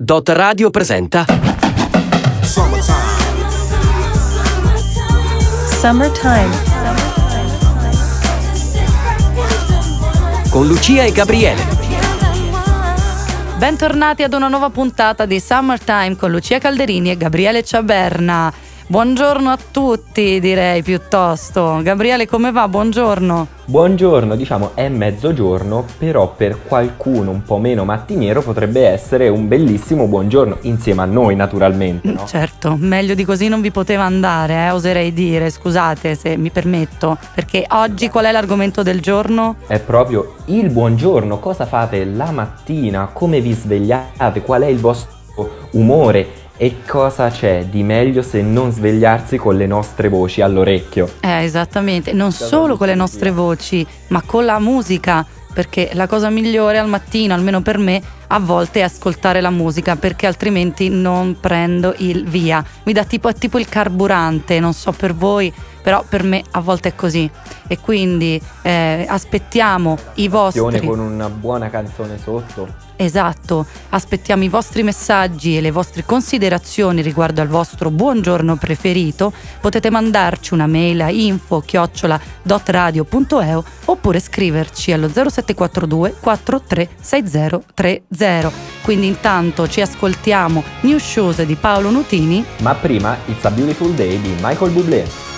Dot Radio presenta Summertime. con Lucia e Gabriele. Bentornati ad una nuova puntata di Summertime con Lucia Calderini e Gabriele Ciaberna. Buongiorno a tutti, direi piuttosto. Gabriele, come va? Buongiorno. Buongiorno, diciamo è mezzogiorno, però per qualcuno un po' meno mattiniero potrebbe essere un bellissimo buongiorno, insieme a noi naturalmente, no? Certo, meglio di così non vi poteva andare, eh, oserei dire, scusate se mi permetto, perché oggi qual è l'argomento del giorno? È proprio il buongiorno, cosa fate la mattina, come vi svegliate, qual è il vostro umore e cosa c'è di meglio se non svegliarsi con le nostre voci all'orecchio? Eh, esattamente, non solo con le nostre voci, ma con la musica, perché la cosa migliore al mattino, almeno per me, a volte è ascoltare la musica, perché altrimenti non prendo il via. Mi dà tipo, tipo il carburante, non so per voi, però per me a volte è così. E quindi eh, aspettiamo i vostri... Con una buona canzone sotto. Esatto, aspettiamo i vostri messaggi e le vostre considerazioni riguardo al vostro buongiorno preferito. Potete mandarci una mail a info-dotradio.eu oppure scriverci allo 0742 436030. Quindi intanto ci ascoltiamo New Shoes di Paolo Nutini. Ma prima It's a Beautiful Day di Michael Bublé.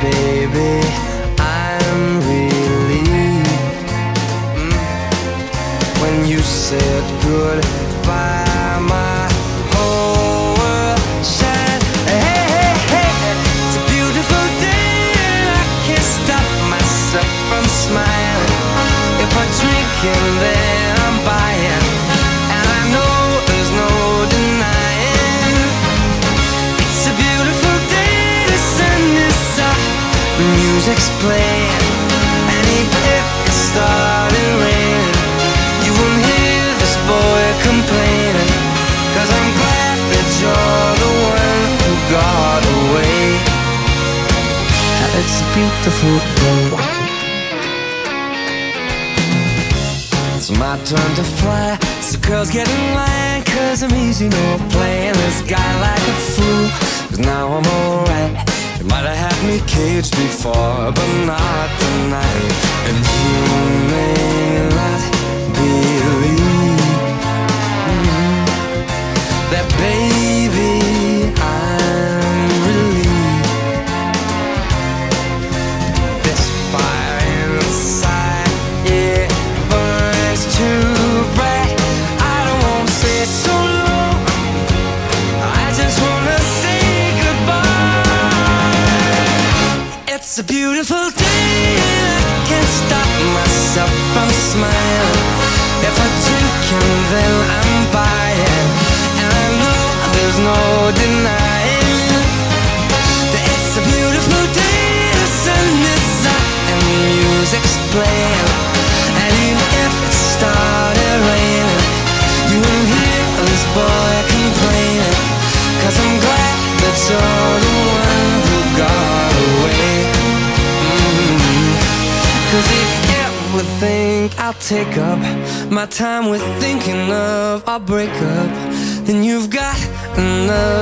baby.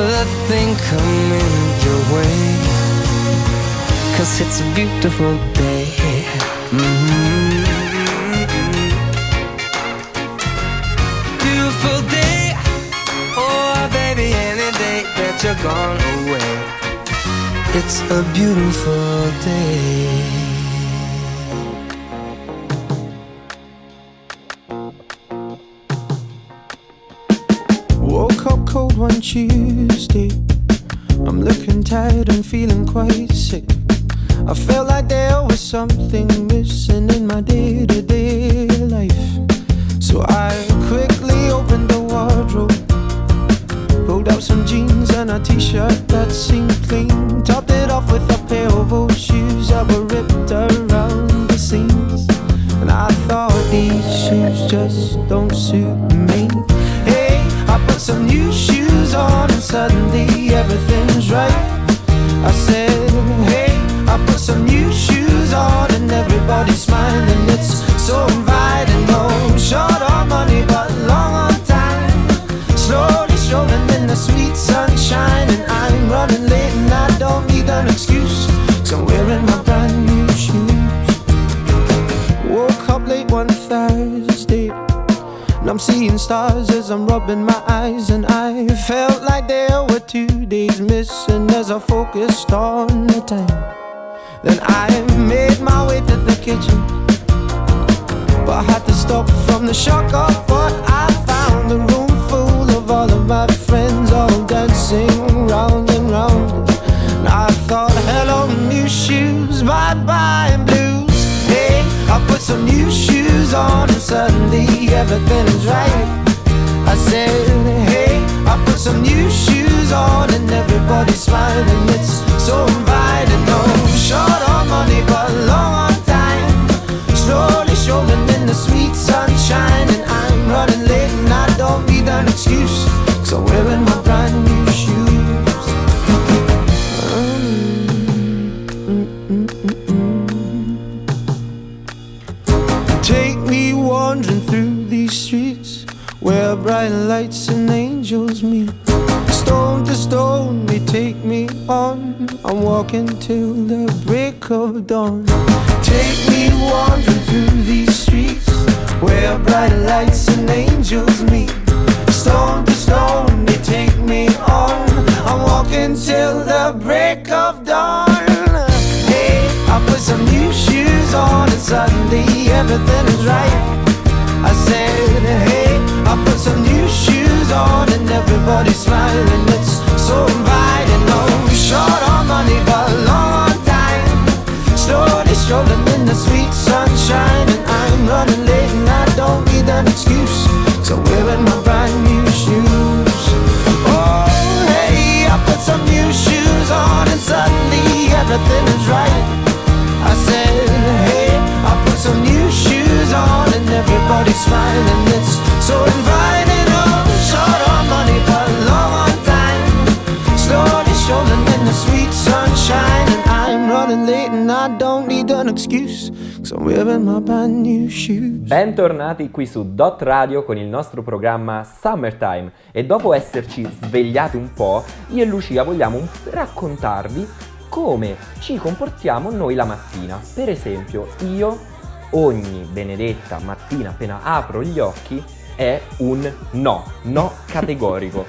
Another thing coming your way. Cause it's a beautiful day. Mhm. Beautiful day. Oh, baby, any day that you're gone away. It's a beautiful day. Tuesday. I'm looking tired and feeling quite sick. I felt like there was something missing in my day to day life. So I quickly opened the wardrobe, pulled out some jeans and a t shirt that seemed clean, topped it off with a pair of old shoes that were ripped around the seams. And I thought these shoes just don't suit me. Hey, I put some new shoes on and suddenly everything's right. I said, hey, I put some new shoes on and everybody's smiling. It's so inviting. No short on money, but long on time. Slowly strolling in the sweet sunshine, and I'm running late and I don't need an excuse. So I'm wearing my I'm seeing stars as I'm rubbing my eyes, and I felt like there were two days missing as I focused on the time. Then I made my way to the kitchen, but I had to stop from the shock of what I put some new shoes on, and suddenly everything is right. I said, hey, I put some new shoes on, and everybody's smiling. It's so inviting. No short on money, but long on time. Slowly strolling in the sweet sunshine, and I'm running late, and I don't need an excuse. Bentornati qui su Dot Radio con il nostro programma Summertime e dopo esserci svegliati un po', io e Lucia vogliamo raccontarvi come ci comportiamo noi la mattina. Per esempio, io ogni benedetta mattina appena apro gli occhi è un no, no categorico.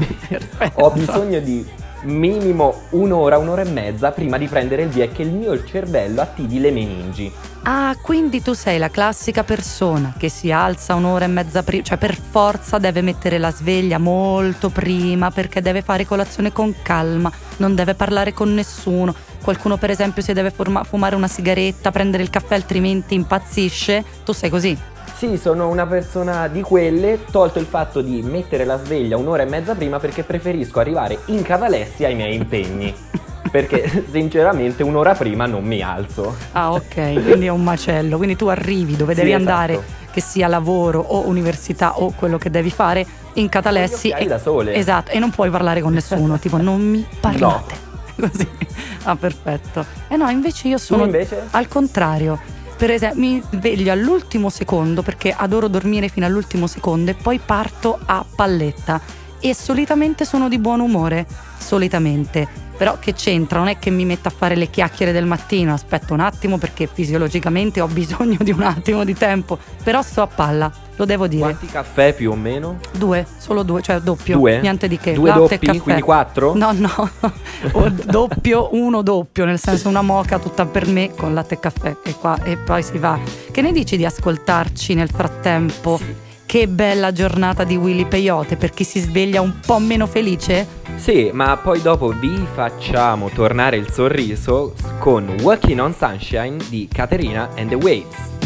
Ho bisogno di minimo un'ora, un'ora e mezza prima di prendere il via e che il mio cervello attivi le meningi. Ah, quindi tu sei la classica persona che si alza un'ora e mezza prima, cioè per forza deve mettere la sveglia molto prima perché deve fare colazione con calma, non deve parlare con nessuno. Qualcuno per esempio si deve forma- fumare una sigaretta, prendere il caffè altrimenti impazzisce. Tu sei così? Sì, sono una persona di quelle, tolto il fatto di mettere la sveglia un'ora e mezza prima perché preferisco arrivare in catalessi ai miei impegni. Perché sinceramente un'ora prima non mi alzo. Ah, ok, quindi è un macello. Quindi tu arrivi dove Sì, devi esatto. andare, che sia lavoro o università o quello che devi fare, in catalessi. Occhiali da sole. Esatto, e non puoi parlare con nessuno, tipo non mi parlate. Così. Ah, perfetto. E no, invece io sono invece? al contrario. Per esempio, mi sveglio all'ultimo secondo perché adoro dormire fino all'ultimo secondo e poi parto a palletta. E solitamente sono di buon umore, solitamente. Però che c'entra? Non è che mi metto a fare le chiacchiere del mattino, aspetto un attimo perché fisiologicamente ho bisogno di un attimo di tempo. Però sto a palla, lo devo dire. Quanti caffè più o meno? Due, solo due, cioè doppio. Due? Niente di che. Due Latte doppi, quindi quattro? No, no. O doppio, uno doppio, nel senso una moca tutta per me con latte e caffè e qua e poi si va. Che ne dici di ascoltarci nel frattempo? Che bella giornata di Willy Peyote per chi si sveglia un po' meno felice? Sì, ma poi dopo vi facciamo tornare il sorriso con Walking on Sunshine di Caterina and the Waves.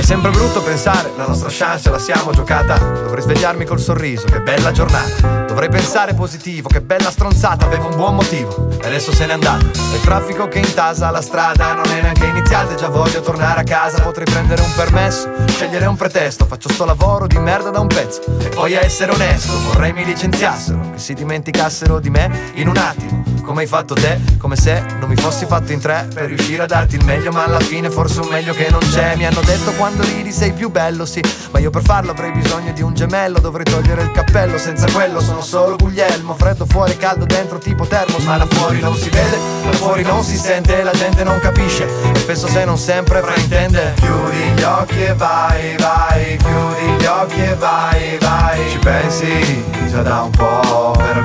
È sempre brutto pensare, la nostra chance la siamo giocata. Dovrei svegliarmi col sorriso, che bella giornata. Dovrei pensare positivo, che bella stronzata, avevo un buon motivo. E adesso se n'è andato. Il traffico che intasa la strada non è neanche iniziata, già voglio tornare a casa. Potrei prendere un permesso, scegliere un pretesto. Faccio sto lavoro di merda da un pezzo. E poi a essere onesto, vorrei mi licenziassero, che si dimenticassero di me in un attimo. Come hai fatto te, come se non mi fossi fatto in tre per riuscire a darti il meglio, ma alla fine forse un meglio che non c'è. Mi hanno detto quando ridi sei più bello, sì, ma io per farlo avrei bisogno di un gemello. Dovrei togliere il cappello, senza quello sono solo Guglielmo. Freddo fuori, caldo dentro, tipo termos, ma là fuori non si vede, là fuori non si sente, la gente non capisce. E spesso se non sempre fraintende. Chiudi gli occhi e vai, vai, chiudi gli occhi e vai, vai. Ci pensi già da un po', per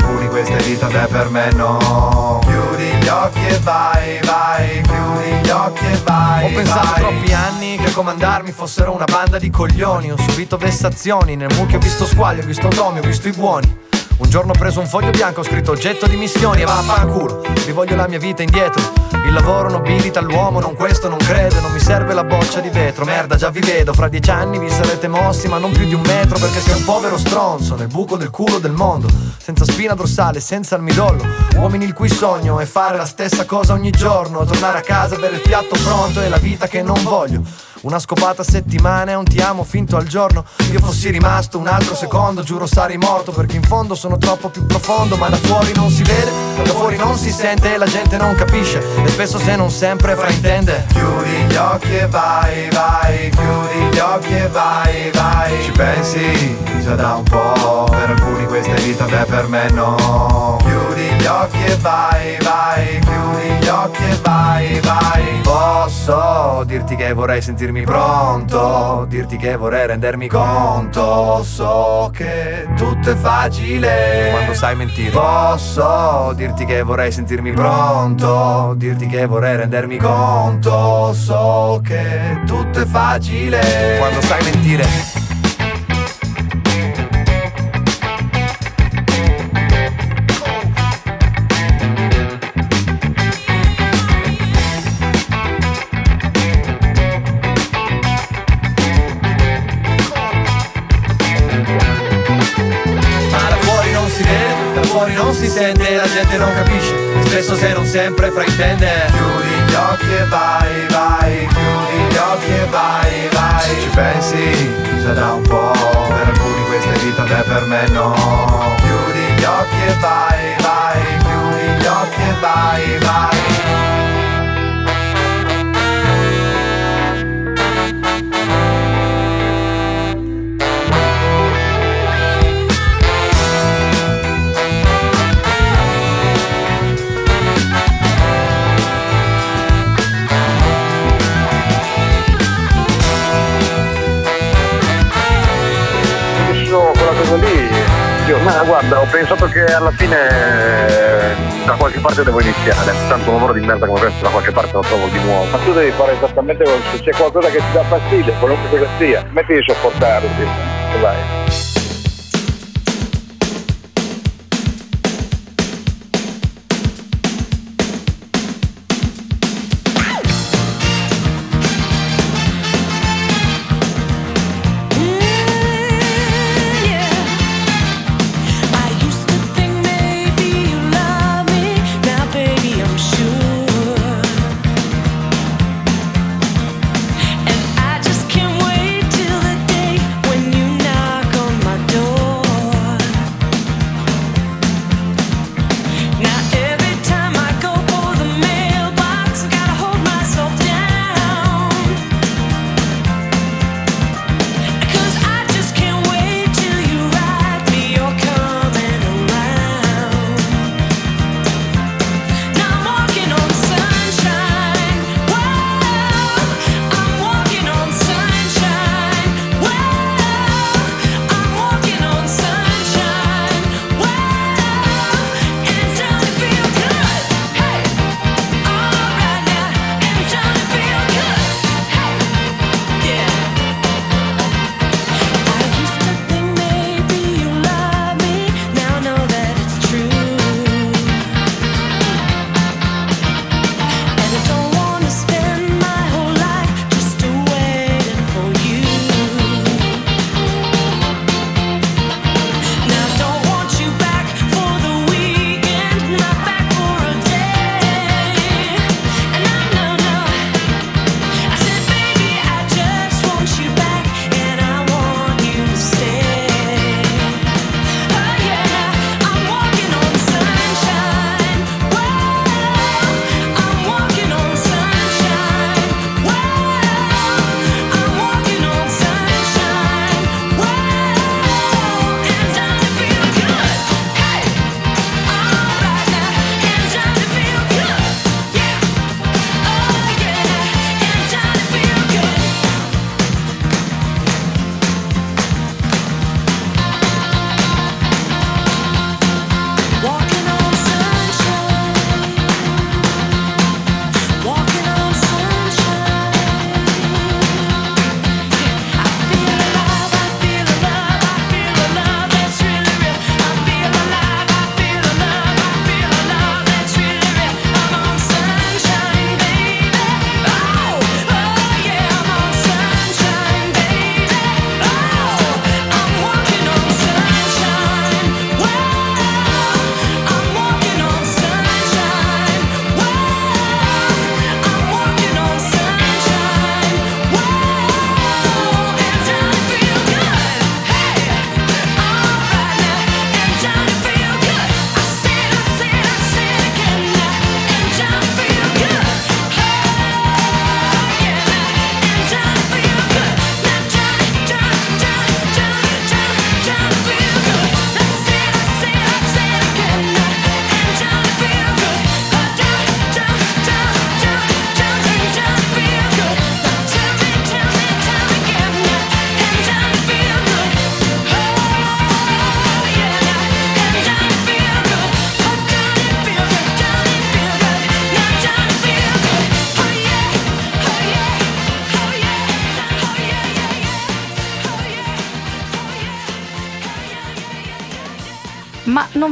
vita, beh per me no. Chiudi gli occhi e vai, vai, chiudi gli occhi e vai. Ho pensato vai. troppi anni che comandarmi fossero una banda di coglioni. Ho subito vessazioni, nel mucchio ho visto squagli, ho visto nomi, ho visto i buoni. Un giorno ho preso un foglio bianco, ho scritto oggetto di missioni e vaffanculo, rivoglio la mia vita indietro. Il lavoro nobilita l'uomo, non questo non credo, non mi serve la boccia di vetro, merda già vi vedo, fra dieci anni vi sarete mossi ma non più di un metro perché sei un povero stronzo nel buco del culo del mondo, senza spina dorsale, senza midollo, uomini il cui sogno è fare la stessa cosa ogni giorno, tornare a casa, avere il piatto pronto e la vita che non voglio. Una scopata a settimana e un ti amo finto al giorno. Io fossi rimasto un altro secondo Giuro sarei morto perché in fondo sono troppo più profondo Ma da fuori non si vede, da fuori non si sente E la gente non capisce e spesso se non sempre fraintende. Chiudi gli occhi e vai, vai Chiudi gli occhi e vai, vai. Ci pensi? Già da un po' Per alcuni questa è vita, beh per me no. Chiudi gli occhi e vai, vai gli occhi e vai, vai. Posso dirti che vorrei sentirmi pronto Dirti che vorrei rendermi conto. So che tutto è facile Quando sai mentire. Posso dirti che vorrei sentirmi pronto Dirti che vorrei rendermi conto. So che tutto è facile Quando sai mentire non sempre fraintende. Chiudi gli occhi e vai, vai, chiudi gli occhi e vai, vai. Ci pensi già da un po', per alcuni questa è vita, beh per me no. Chiudi gli occhi e vai, vai, chiudi gli occhi e vai, vai. Alla fine eh, da qualche parte devo iniziare. Tanto un lavoro di merda come questo da qualche parte lo trovo di nuovo. Ma tu devi fare esattamente quello, se c'è qualcosa che ti dà fastidio, qualunque cosa sia, metti di sopportarlo, sì. vai.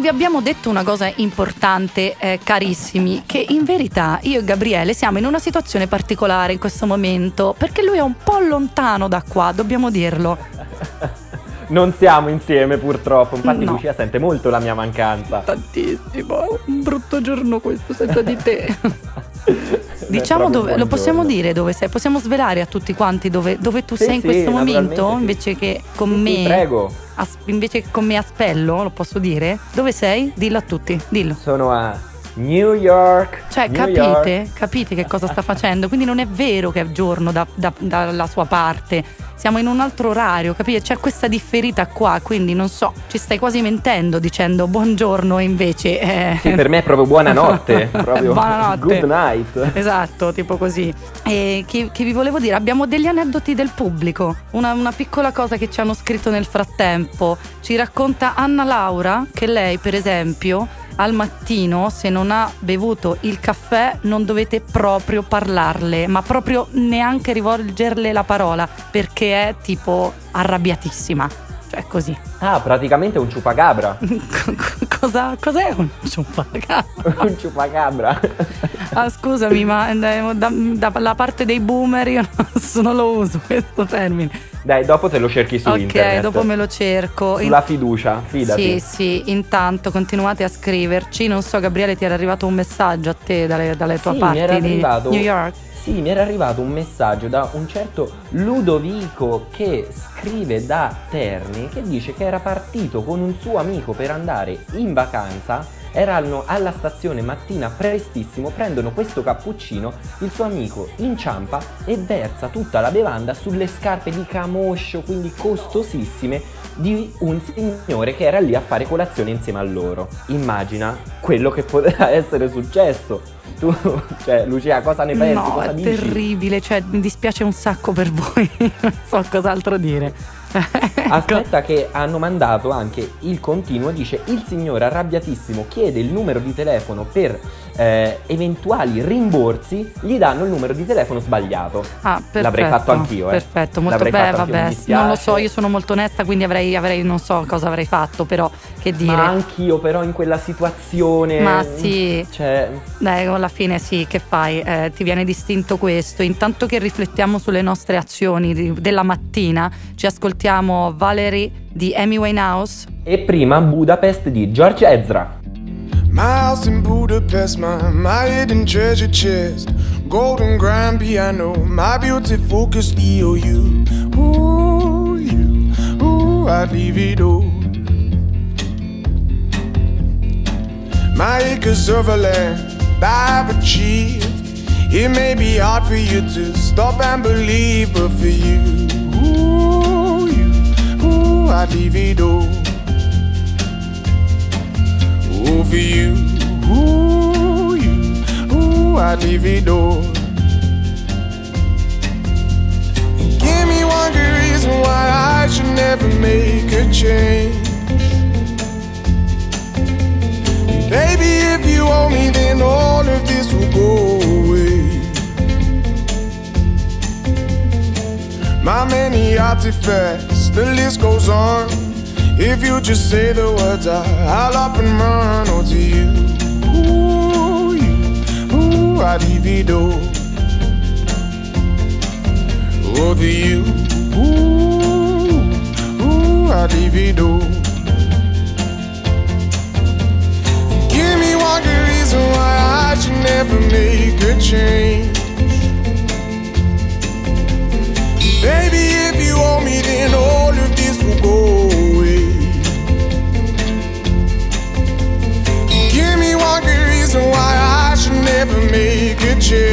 Vi abbiamo detto una cosa importante, eh, carissimi, che in verità io e Gabriele siamo in una situazione particolare in questo momento, perché lui è un po' lontano da qua, dobbiamo dirlo. Non siamo insieme purtroppo, infatti No. Lucia sente molto la mia mancanza. Tantissimo, un brutto giorno questo senza di te. Diciamo dove, lo possiamo dire dove sei, possiamo svelare a tutti quanti dove, dove tu Sì, sei in sì, questo momento invece che con me. prego. a- invece che con me a spello, lo posso dire? Dove sei? Dillo a tutti, dillo. Sono a New York. Cioè, New capite? York. Capite che cosa sta facendo? Quindi non è vero che è giorno da- da- dalla sua parte. Siamo in un altro orario, capite? C'è questa differita qua, quindi non so, ci stai quasi mentendo dicendo buongiorno e invece... eh, Sì, per me è proprio buonanotte. proprio Buonanotte. Good night. Esatto, tipo così. E che, che vi volevo dire? Abbiamo degli aneddoti del pubblico. Una, una piccola cosa che ci hanno scritto nel frattempo. Ci racconta Anna Laura che lei, per esempio, al mattino, se non ha bevuto il caffè, non dovete proprio parlarle, ma proprio neanche rivolgerle la parola, perché è tipo arrabbiatissima. Cioè, così. Ah, praticamente un ciupacabra. Cosa, cos'è un ciupacabra? un ciupacabra. Ah, scusami, ma eh, da- dalla parte dei boomer io non, lo uso questo termine. Dai, dopo te lo cerchi su ok, internet. dopo me lo cerco. Sulla fiducia, fidati. Sì, sì, intanto continuate a scriverci. Non so, Gabriele, ti era arrivato un messaggio a te dalle, dalle tue Sì, parti mi era di arrivato- New York. Sì, mi era arrivato un messaggio da un certo Ludovico che scrive da Terni che dice che era partito con un suo amico per andare in vacanza. Erano alla stazione mattina prestissimo, prendono questo cappuccino, il suo amico inciampa e versa tutta la bevanda sulle scarpe di camoscio, quindi costosissime, di un signore che era lì a fare colazione insieme a loro. Immagina quello che poteva essere successo. Tu, cioè, Lucia, cosa ne pensi? No, cosa è dici? terribile, cioè mi dispiace un sacco per voi, non so cos'altro dire. Ecco. Aspetta che hanno mandato anche il continuo, dice il signore arrabbiatissimo chiede il numero di telefono per eh, eventuali rimborsi, gli danno il numero di telefono sbagliato. Ah, perfetto. L'avrei fatto anch'io, eh. Perfetto, molto L'avrei anch'io, vabbè. Non lo so, io sono molto onesta, quindi avrei, avrei- non so cosa avrei fatto, però che dire. Ma anch'io però in quella situazione... Ma sì. Cioè, Dai, alla fine sì, che fai? Eh, ti viene distinto questo. Intanto che riflettiamo sulle nostre azioni della mattina, ci ascoltiamo Valerie di Amy Winehouse. e prima Budapest di George Ezra. My house in Budapest, my, my hidden treasure chest. Golden grand piano, my beauty focused EOU. Ooh, you, ooh, I'd leave it all. My acres of land I've achieved. It may be hard for you to stop and believe, but for you, ooh, you, ooh, I'd leave it all. For you, ooh, you, ooh, I'd leave it all. Give me one good reason why I should never make a change. Baby, if you owe me, then all of this will go away. My many artifacts, the list goes on. If you just say the words, I, I'll up and run. Oh, to you, ooh, you, ooh, it all. Oh, to you, ooh, ooh, it all. Give me one good reason why I should never make a change. Baby, if you owe me, then all of this will go good reason why I should never make a change.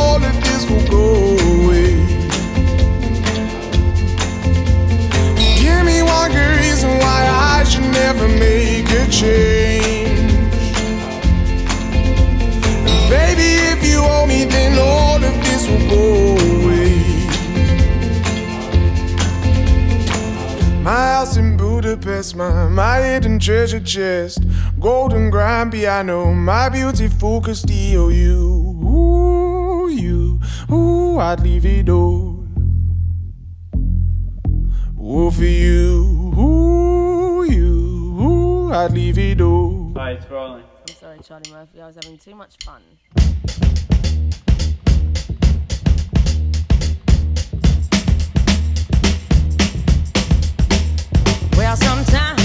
will go away. Give me one good reason why I should never make a change. And baby, if you owe me, then all of this will go away. My house in Budapest, my, my hidden treasure chest, golden grand piano, my beautiful Castillo, you. I'd leave it all. Oh, for you, ooh, you, ooh, I'd leave it all. Alright, it's rolling. I'm sorry, Charlie Murphy, I was having too much fun. Well, sometimes.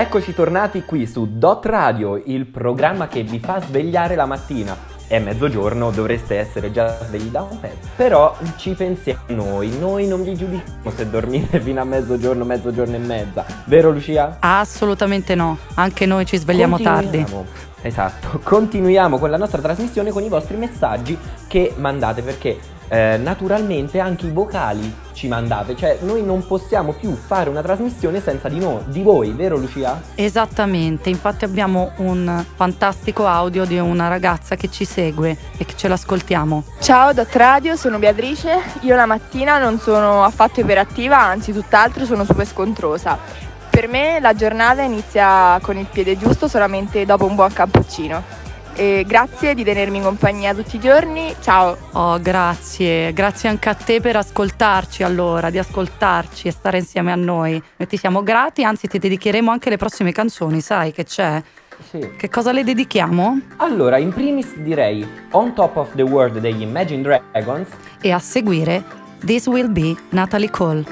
eccoci tornati qui su Dot Radio, il programma che vi fa svegliare la mattina. È mezzogiorno, dovreste essere già svegli da un pezzo. Però ci pensiamo noi, noi non vi giudichiamo se dormite fino a mezzogiorno, mezzogiorno e mezza. Vero Lucia? Assolutamente no, anche noi ci svegliamo tardi. Esatto, continuiamo con la nostra trasmissione con i vostri messaggi che mandate perché eh, naturalmente anche i vocali ci mandate, cioè noi non possiamo più fare una trasmissione senza di, noi, di voi, vero Lucia? Esattamente, infatti abbiamo un fantastico audio di una ragazza che ci segue e che ce l'ascoltiamo. Ciao Dot Radio, sono Beatrice. Io la mattina non sono affatto iperattiva, anzi tutt'altro sono super scontrosa. Per me la giornata inizia con il piede giusto solamente dopo un buon cappuccino. E grazie di tenermi in compagnia tutti i giorni. Ciao. Oh, grazie, grazie anche a te per ascoltarci allora, di ascoltarci e stare insieme a noi. Noi ti siamo grati, anzi ti dedicheremo anche le prossime canzoni, sai che c'è? Sì. Che cosa le dedichiamo? Allora, in primis direi On Top of the World degli Imagine Dragons E a seguire This Will Be Natalie Cole.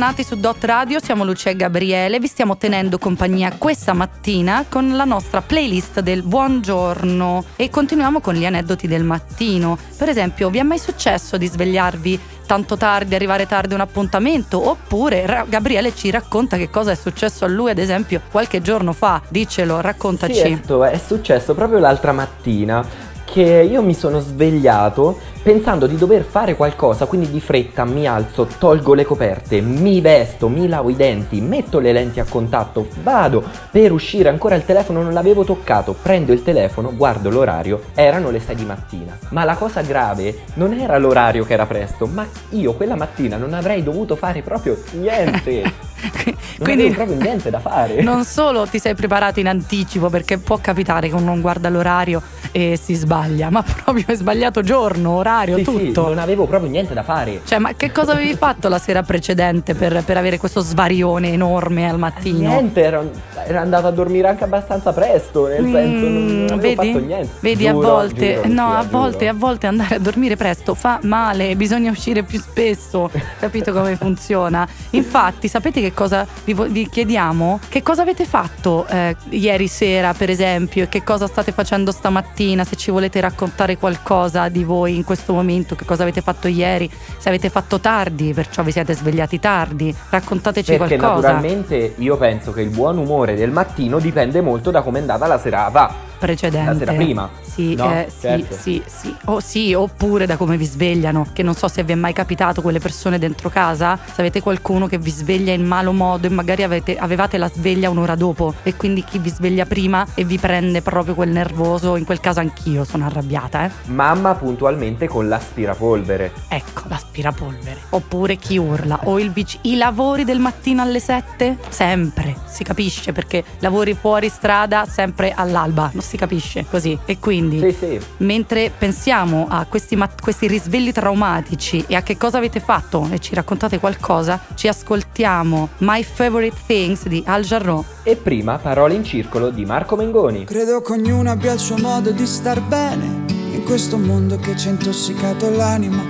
Bentornati su Dot Radio, siamo Lucia e Gabriele, vi stiamo tenendo compagnia questa mattina con la nostra playlist del buongiorno e continuiamo con gli aneddoti del mattino. Per esempio, vi è mai successo di svegliarvi tanto tardi, arrivare tardi a un appuntamento? Oppure ra- Gabriele ci racconta che cosa è successo a lui, ad esempio, qualche giorno fa. Dicelo, raccontaci. Esatto, è successo proprio l'altra mattina che io mi sono svegliato pensando di dover fare qualcosa, quindi di fretta mi alzo, tolgo le coperte, mi vesto, mi lavo i denti, metto le lenti a contatto, vado per uscire, ancora il telefono non l'avevo toccato, prendo il telefono, guardo l'orario, erano le 6 di mattina. Ma la cosa grave non era l'orario che era presto, ma io quella mattina non avrei dovuto fare proprio niente. Non Quindi avevo proprio niente da fare. non solo ti sei preparato in anticipo perché può capitare che uno non guarda l'orario e si sbaglia, ma proprio hai sbagliato giorno, orario, Sì, sì, tutto. non avevo proprio niente da fare. Cioè, ma che cosa avevi fatto la sera precedente per, per avere questo svarione enorme al mattino? Niente, ero, ero andato a dormire anche abbastanza presto, nel senso non, non Mm, avevo vedi? fatto niente. Vedi, a Giuro, volte, giuro, no, a volte, giuro. a volte andare a dormire presto fa male, bisogna uscire più spesso. Capito come funziona? Infatti, sapete che cosa vi, vi chiediamo? Che cosa avete fatto eh, ieri sera, per esempio, e che cosa state facendo stamattina? Se ci volete raccontare qualcosa di voi in questo momento, che cosa avete fatto ieri? Se avete fatto tardi, perciò vi siete svegliati tardi, raccontateci Perché qualcosa. naturalmente io penso che il buon umore del mattino dipende molto da come è andata la serata. precedente. La sera prima. Sì, No, eh, sì, certo. sì, sì. O sì, oppure da come vi svegliano. Che non so se vi è mai capitato quelle persone dentro casa. Se avete qualcuno che vi sveglia in malo modo e magari avete- avevate la sveglia un'ora dopo. E quindi chi vi sveglia prima e vi prende proprio quel nervoso. In quel caso anch'io sono arrabbiata, eh. Mamma puntualmente con l'aspirapolvere. Ecco, l'aspirapolvere. Oppure chi urla. O il vic- i lavori del mattino alle 7? Sempre. Si capisce perché lavori fuori strada sempre all'alba. Non si capisce così. E quindi. Sì, sì. Mentre pensiamo a questi, mat- questi risvegli traumatici e a che cosa avete fatto e ci raccontate qualcosa, ci ascoltiamo My Favorite Things di Al Jarreau. E prima parole in circolo di Marco Mengoni. Credo che ognuno abbia il suo modo di star bene in questo mondo che ci ha intossicato l'anima.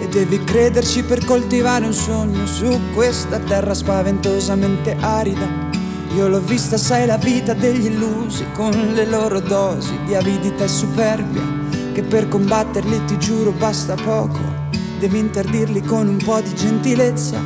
E devi crederci per coltivare un sogno su questa terra spaventosamente arida. Io l'ho vista, sai, la vita degli illusi con le loro dosi di avidità e superbia. Che per combatterli ti giuro basta poco. Devi interdirli con un po' di gentilezza.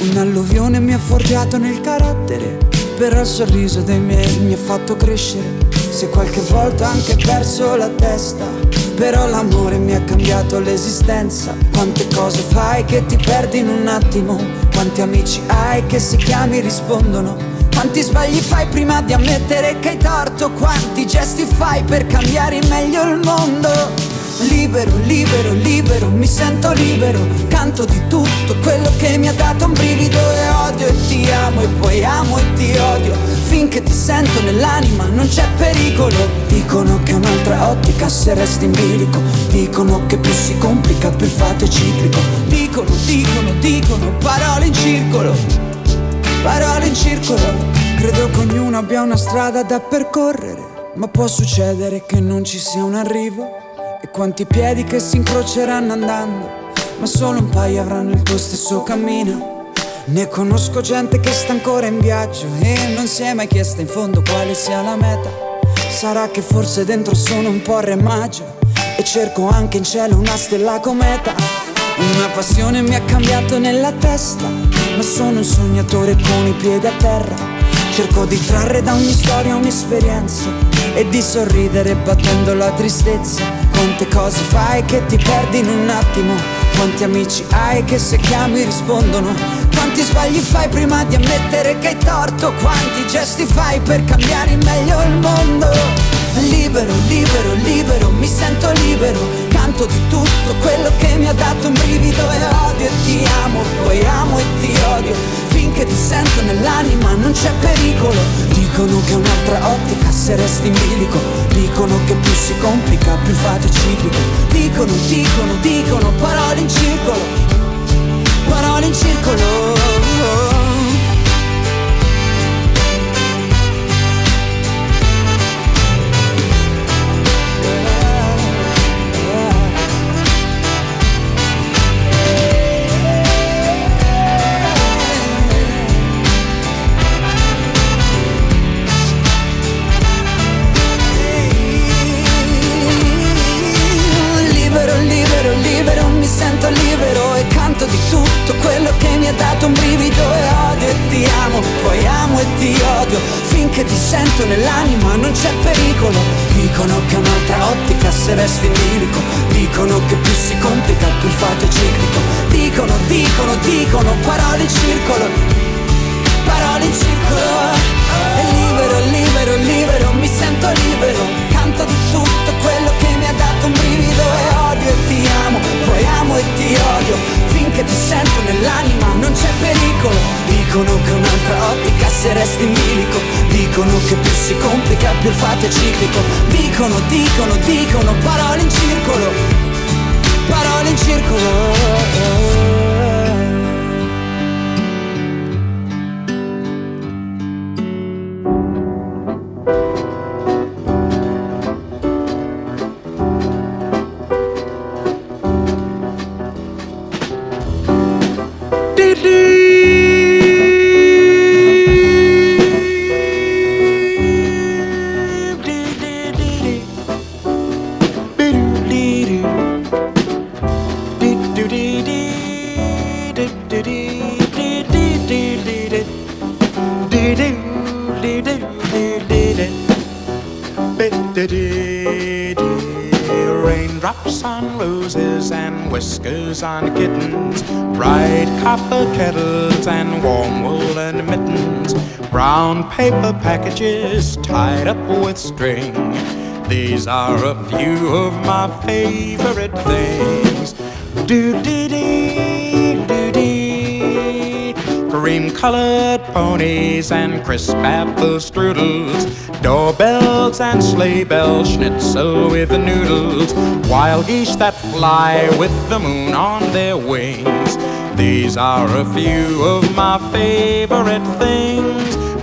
Un'alluvione mi ha forgiato nel carattere. Però il sorriso dei miei mi ha fatto crescere. Se qualche volta anche perso la testa. Però l'amore mi ha cambiato l'esistenza. Quante cose fai che ti perdi in un attimo. Quanti amici hai che se chiami rispondono. Quanti sbagli fai prima di ammettere che hai torto? Quanti gesti fai per cambiare in meglio il mondo? Libero, libero, libero, mi sento libero. Canto di tutto quello che mi ha dato un brivido E odio. E ti amo e poi amo e ti odio. Finché ti sento nell'anima non c'è pericolo. Dicono che un'altra ottica se resti in bilico. Dicono che più si complica più il fatto è ciclico. Dicono, dicono, dicono, parole in circolo. Parole in circolo. Credo che ognuno abbia una strada da percorrere Ma può succedere che non ci sia un arrivo E quanti piedi che si incroceranno andando Ma solo un paio avranno il tuo stesso cammino ne conosco gente che sta ancora in viaggio e non si è mai chiesta in fondo quale sia la meta. Sarà che forse dentro sono un po' remaggio e cerco anche in cielo una stella cometa. Una passione mi ha cambiato nella testa, ma sono un sognatore con i piedi a terra. Cerco di trarre da ogni storia un'esperienza e di sorridere battendo la tristezza. Quante cose fai che ti perdi in un attimo? Quanti amici hai che se chiami rispondono? Quanti sbagli fai prima di ammettere che hai torto? Quanti gesti fai per cambiare in meglio il mondo? Libero, libero, libero, mi sento libero Canto di tutto quello che mi ha dato un brivido E odio e ti amo, poi amo e ti odio Finché ti sento nell'anima non c'è pericolo Dicono che un'altra ottica se resti in bilico Dicono che più si complica più il ciclico. Dicono, dicono, dicono parole in circolo. Parole in circolo ti odio, finché ti sento nell'anima non c'è pericolo. Dicono che è un'altra ottica se resti in bilico, dicono che più si complica più il fatto è ciclico. Dicono, dicono, dicono, parole in circolo, parole in circolo. E libero, libero, libero, mi sento libero Canto di tutto quello che mi ha dato un brivido E odio e ti amo, poi amo e ti odio Finché ti sento nell'anima non c'è pericolo Dicono che un'altra ottica se resti in bilico Dicono che più si complica più il fatto è ciclico. Dicono, dicono, dicono parole in circolo. Parole in circolo paper packages tied up with string. These are a few of my favorite things. Do dee dee, do dee. Cream colored ponies and crisp apple strudels, doorbells and sleigh bells, schnitzel with the noodles, wild geese that fly with the moon on their wings. These are a few of my favorite things.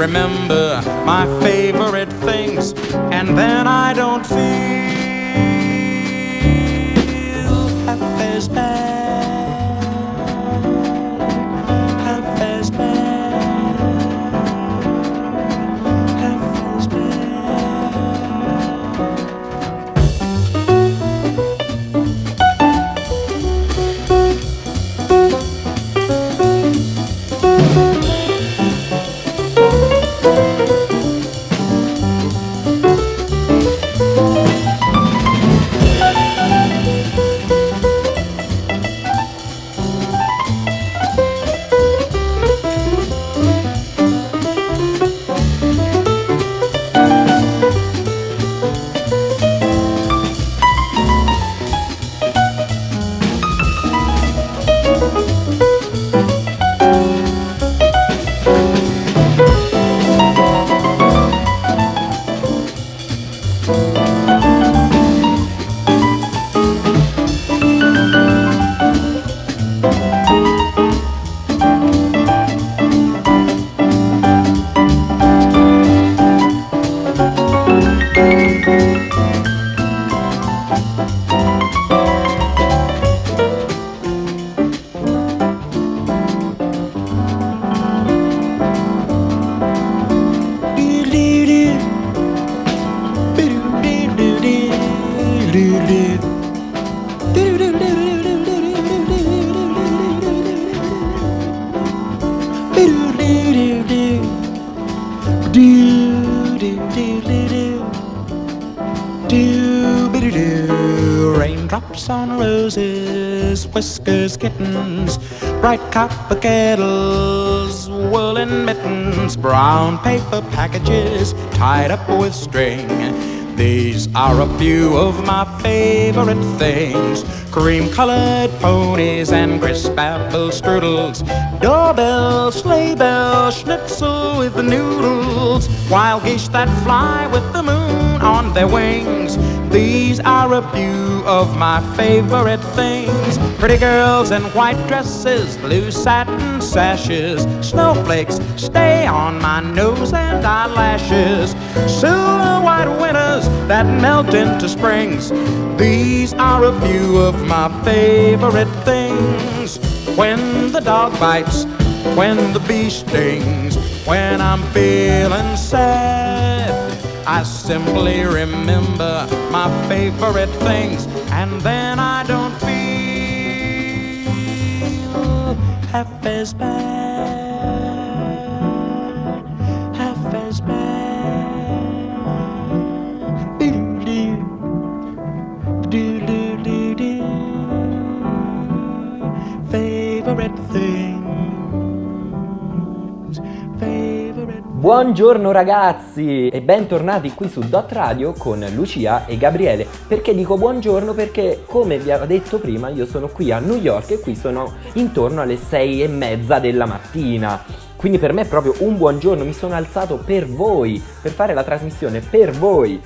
Remember my favorite things, and then I don't feel drops on roses, whiskers, kittens, bright copper kettles, woolen mittens, brown paper packages tied up with string. These are a few of my favorite things cream colored ponies and crisp apple strudels, doorbell, sleigh bell, schnitzel with the noodles, wild geese that fly with the moon on their wings. These are a few of my favorite things pretty girls in white dresses, blue satin sashes, snowflakes stay on my nose and eyelashes, silver white winters that melt into springs. These are a few of my favorite things. When the dog bites, when the bee stings, when I'm feeling sad, I simply remember my favorite things, and then I don't feel half as bad, Buongiorno ragazzi e bentornati qui su Dot Radio con Lucia e Gabriele. Perché dico buongiorno? Perché come vi avevo detto prima io sono qui a New York e qui sono intorno alle sei e mezza della mattina. Quindi per me è proprio un buongiorno, mi sono alzato per voi, per fare la trasmissione per voi.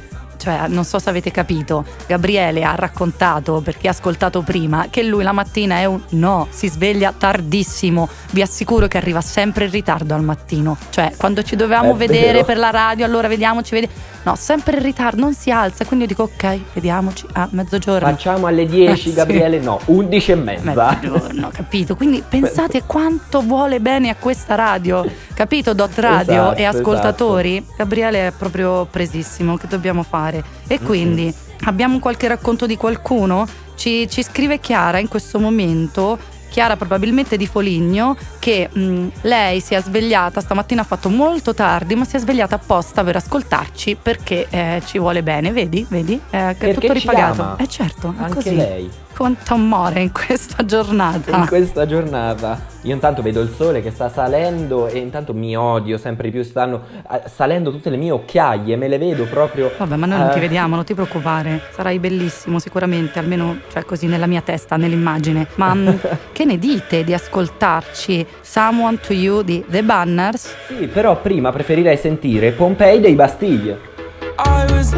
Cioè, non so se avete capito, Gabriele ha raccontato, per chi ha ascoltato prima, che lui la mattina è un no, si sveglia tardissimo. Vi assicuro che arriva sempre in ritardo al mattino. Cioè, quando ci dovevamo È vedere vero. per la radio, allora vediamoci, vedi. No, sempre in ritardo, non si alza. Quindi io dico, ok, vediamoci a mezzogiorno. Facciamo alle 10 Eh, sì. Gabriele? No, 11 e mezza. Mezzogiorno, capito? Quindi pensate quanto vuole bene a questa radio, capito? Dot Radio Esatto, e ascoltatori. Gabriele è proprio presissimo, che dobbiamo fare? E quindi abbiamo qualche racconto di qualcuno? Ci, ci scrive Chiara in questo momento. Chiara probabilmente di Foligno che mh, lei si è svegliata stamattina ha fatto molto tardi ma si è svegliata apposta per ascoltarci perché eh, ci vuole bene vedi vedi Eh, che è tutto ripagato eh certo Anche così lei. quanto amore in questa giornata In questa giornata io intanto vedo il sole che sta salendo e intanto mi odio sempre di più, stanno eh, salendo tutte le mie occhiaie, me le vedo proprio. Vabbè, ma noi non ti eh, vediamo, non ti preoccupare. Sarai bellissimo sicuramente, almeno cioè così nella mia testa, nell'immagine. Ma mm, che ne dite di ascoltarci Someone to You di The Banners? Sì, però prima preferirei sentire Pompei dei Bastiglie. I was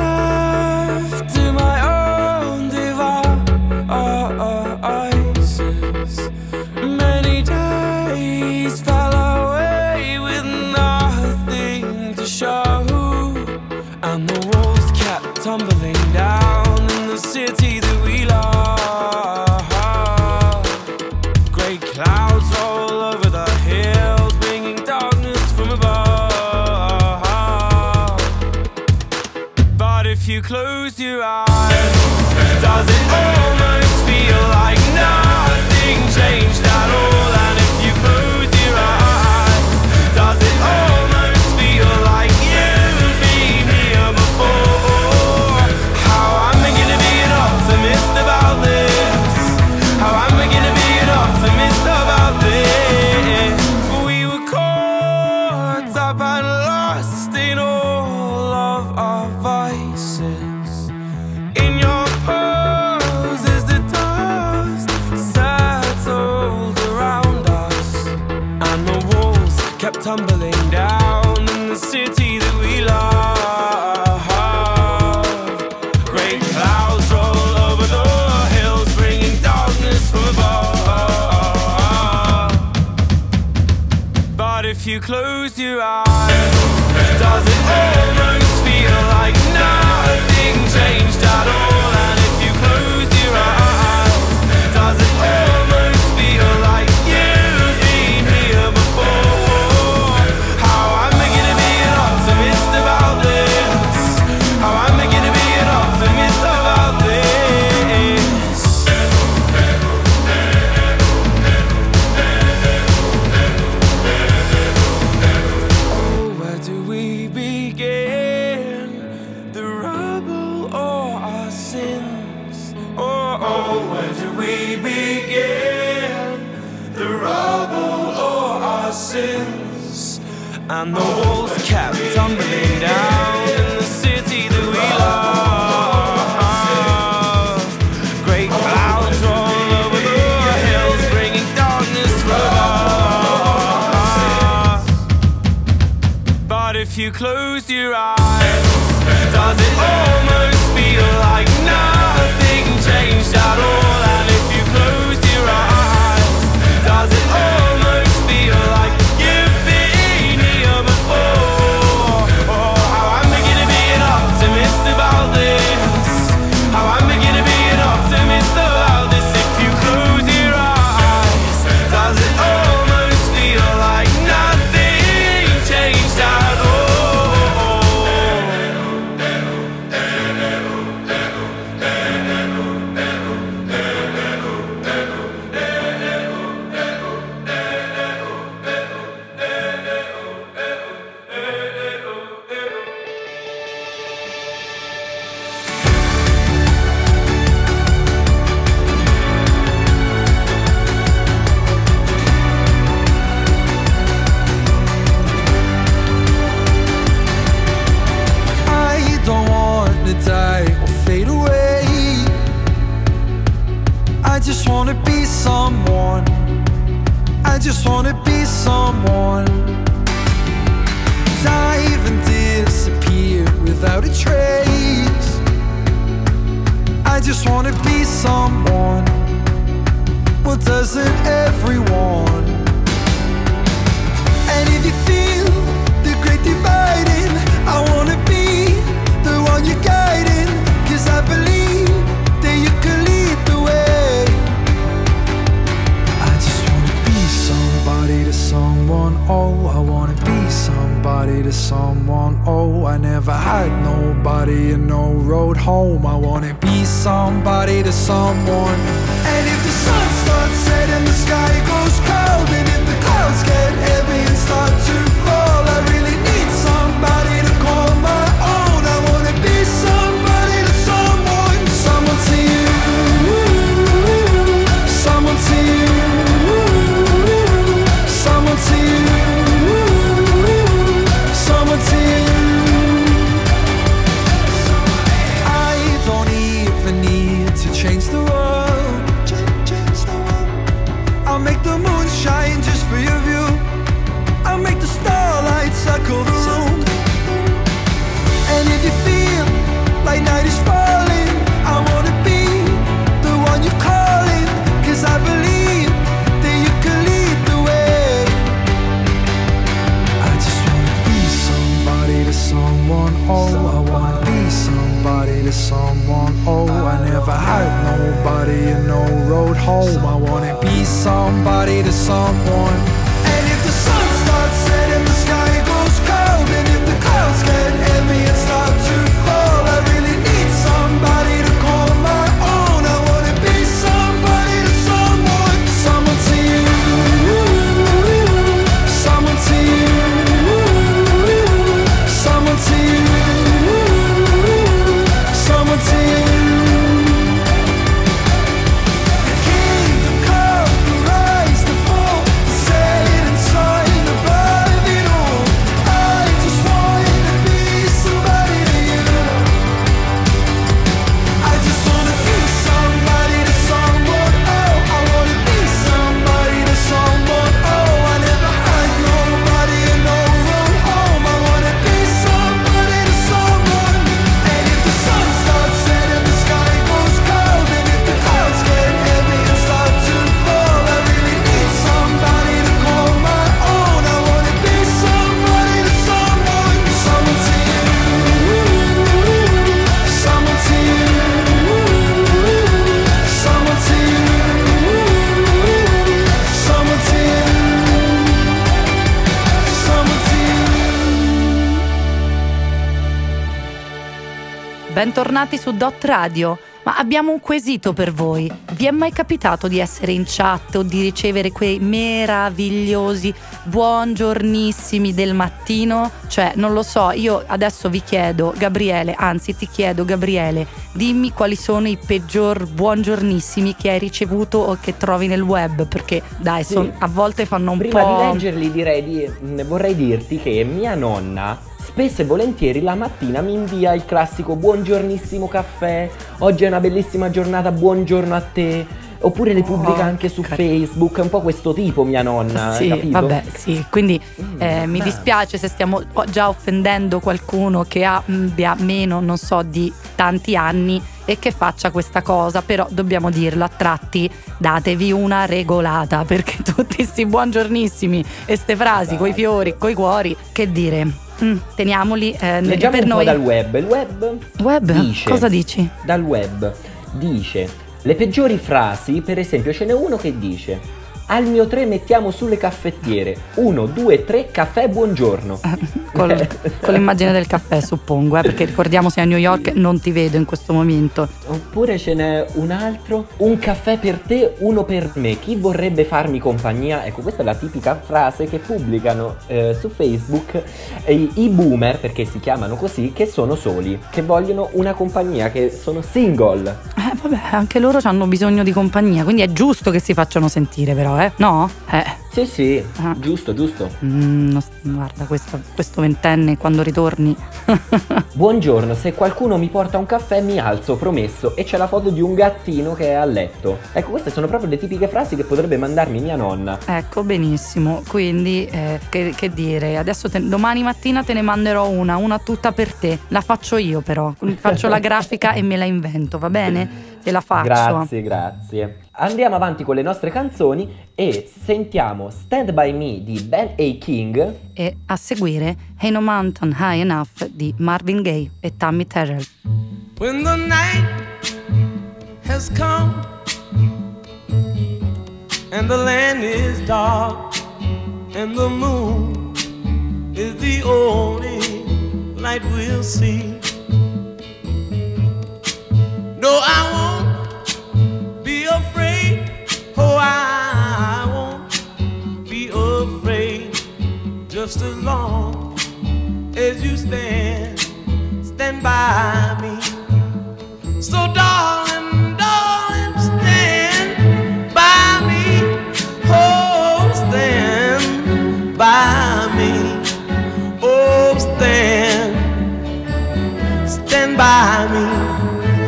you close your eyes, just wanna be someone. I just wanna be someone. Dive and disappear without a trace. I just wanna be someone. Well, doesn't everyone? And if you feel the great dividing, I wanna be the one you're guiding. Cause I believe. someone, oh I wanna be somebody to someone, oh I never had nobody and no road home. I wanna be somebody to someone. And if the sun starts setting, the sky goes cold And if the clouds get heavy and start to oh I wanna be somebody to someone, oh I never had nobody and no road home. I wanna be somebody to someone. bentornati su Dot Radio. Ma abbiamo un quesito per voi. Vi è mai capitato di essere in chat o di ricevere quei meravigliosi buongiornissimi del mattino? Cioè, non lo so, io adesso vi chiedo, Gabriele, anzi ti chiedo, Gabriele, dimmi quali sono i peggior buongiornissimi che hai ricevuto o che trovi nel web, perché dai, son, a volte fanno un Prima po'... Prima di leggerli direi di, mm, vorrei dirti che mia nonna spesso e volentieri la mattina mi invia il classico buongiornissimo caffè, oggi è una bellissima giornata, buongiorno a te. Oppure le pubblica anche su Facebook, è un po' questo tipo mia nonna, Sì, vabbè, sì, quindi eh, mi dispiace se stiamo già offendendo qualcuno che mh, abbia meno, non so, di tanti anni e che faccia questa cosa, però dobbiamo dirlo a tratti, datevi una regolata, perché tutti sti buongiornissimi e ste frasi coi fiori, coi cuori, che dire, Mm, teniamoli eh, Leggiamo per un noi. po' dal web. Il web Web? dice, Cosa dici? Dal web dice le peggiori frasi, per esempio ce n'è uno che dice al mio 3 mettiamo sulle caffettiere 1, 2, 3 caffè buongiorno. Col- con l'immagine del caffè, suppongo, eh, perché ricordiamo sei a New York, non ti vedo in questo momento. Oppure ce n'è un altro, un caffè per te, uno per me, chi vorrebbe farmi compagnia? Ecco, questa è la tipica frase che pubblicano eh, su Facebook eh, i, i boomer, perché si chiamano così, che sono soli, che vogliono una compagnia, che sono single. Eh, vabbè, anche loro hanno bisogno di compagnia, quindi è giusto che si facciano sentire, però, eh? No? Eh. Sì, sì, giusto, giusto. Mm, no, guarda, questo, questo ventenne quando ritorni. Buongiorno, se qualcuno mi porta un caffè mi alzo, promesso, e c'è la foto di un gattino che è a letto. Ecco, queste sono proprio le tipiche frasi che potrebbe mandarmi mia nonna. Ecco, benissimo. Quindi, eh, che, che dire, adesso te- domani mattina te ne manderò una, una tutta per te. La faccio io, però. Faccio la grafica e me la invento, va bene? Te la faccio. Grazie, grazie. Andiamo avanti con le nostre canzoni e sentiamo Stand By Me di Ben A. King. E a seguire Ain't No Mountain High Enough di Marvin Gaye e Tammy Terrell. When the night has come and the land is dark and the moon is the only light we'll see. No, I won't I won't be afraid. Just as long as you stand, stand by me. So, darling, darling, stand by me. Oh, stand by me. Oh, stand, stand by me.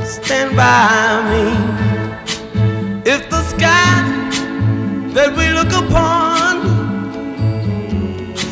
Stand by me.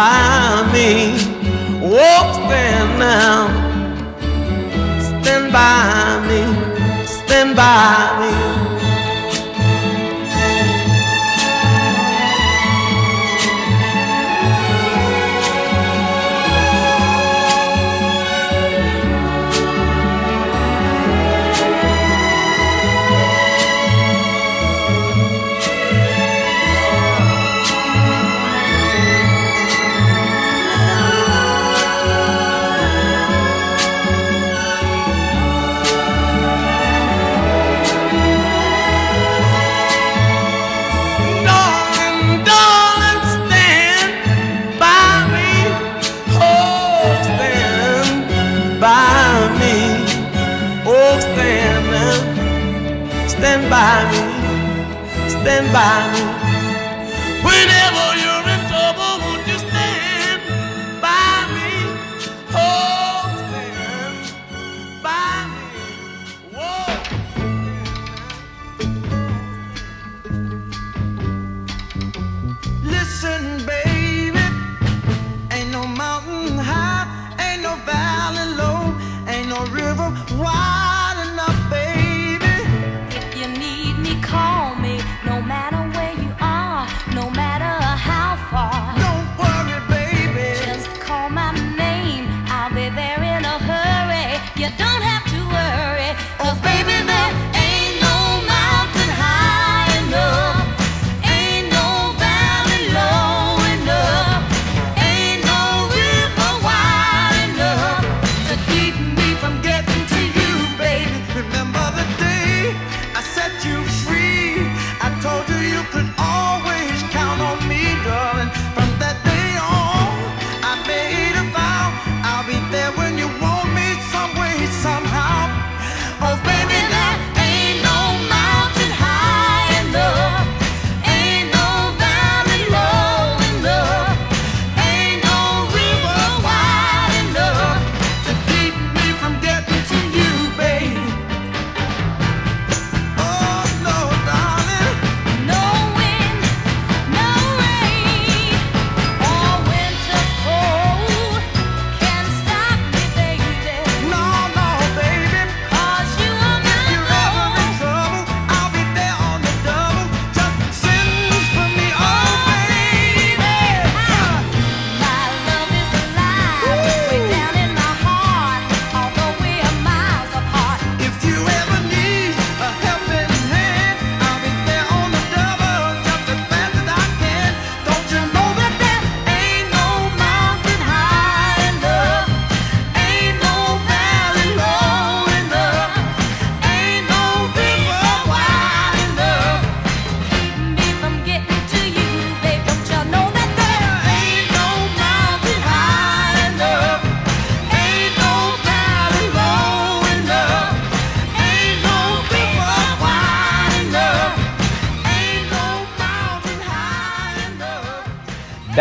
by me. Oh, stand now. Stand by me. Stand by by me.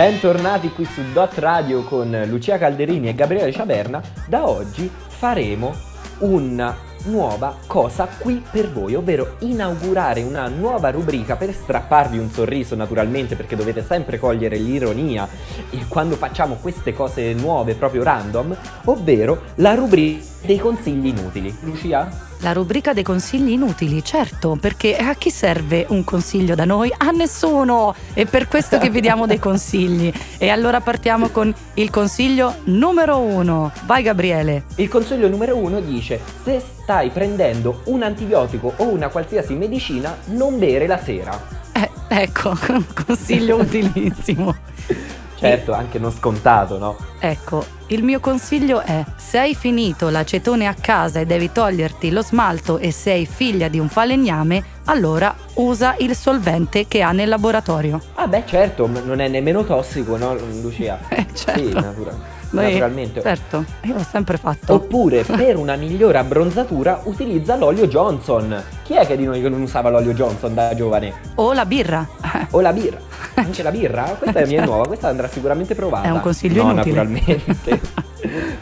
Bentornati qui su Dot Radio con Lucia Calderini e Gabriele Ciaverna. Da oggi faremo una nuova cosa qui per voi, ovvero inaugurare una nuova rubrica per strapparvi un sorriso naturalmente perché dovete sempre cogliere l'ironia quando facciamo queste cose nuove proprio random, ovvero la rubrica dei consigli inutili. Lucia? La rubrica dei consigli inutili, certo, perché a chi serve un consiglio da noi? A nessuno! È per questo che vi diamo dei consigli. E allora partiamo con il consiglio numero uno. Vai Gabriele. Il consiglio numero uno dice: se stai prendendo un antibiotico o una qualsiasi medicina, non bere la sera. Eh, ecco, consiglio utilissimo. Certo, anche non scontato, no? Ecco, il mio consiglio è: se hai finito l'acetone a casa e devi toglierti lo smalto e sei figlia di un falegname, allora usa il solvente che ha nel laboratorio. Ah, beh, certo, non è nemmeno tossico, no, Lucia? Eh, certo. Sì, natura- Noi- naturalmente. Certo, io l'ho sempre fatto. Oppure per una migliore abbronzatura utilizza l'olio Johnson. Chi è che di noi non usava l'olio Johnson da giovane? O la birra. O la birra. Anche la birra? Questa è mia nuova, questa andrà sicuramente provata. È un consiglio no, inutile. naturalmente.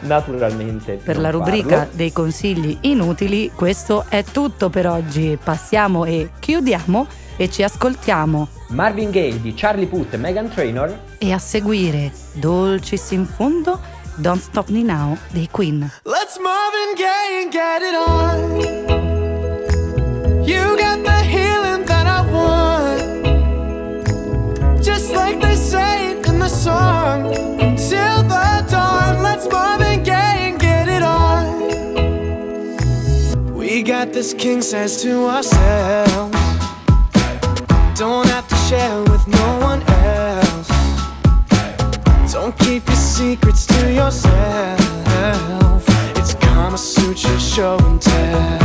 naturalmente. Per la rubrica farlo. dei consigli inutili, questo è tutto per oggi. Passiamo e chiudiamo e ci ascoltiamo. Marvin Gaye di Charlie Puth e Megan Trainor E a seguire, dolcis in fondo, Don't Stop Me Now dei Queen. Let's Marvin Gaye and get it on. You got the healing that I want. Just like they say in the song. Until the dawn, let's Marvin Gaye and get it on. We got this king size to ourselves. Don't have to share with no one else. Don't keep your secrets to yourself. It's Kama Sutra show and tell.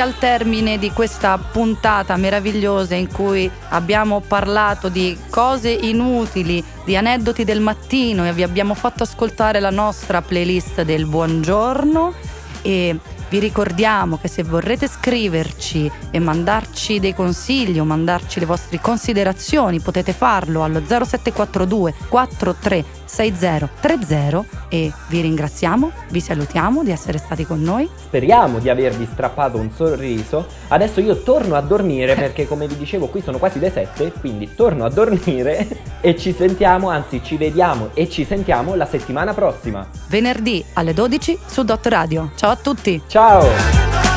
al termine di questa puntata meravigliosa in cui abbiamo parlato di cose inutili, di aneddoti del mattino e vi abbiamo fatto ascoltare la nostra playlist del buongiorno. E vi ricordiamo che se vorrete scriverci e mandarci dei consigli o mandarci le vostre considerazioni potete farlo allo 0742 43 6030 e vi ringraziamo, vi salutiamo di essere stati con noi. Speriamo di avervi strappato un sorriso. Adesso io torno a dormire perché come vi dicevo qui sono quasi le 7, quindi torno a dormire e ci sentiamo, anzi ci vediamo e ci sentiamo la settimana prossima. Venerdì alle 12 su Dot Radio. Ciao a tutti. Ciao.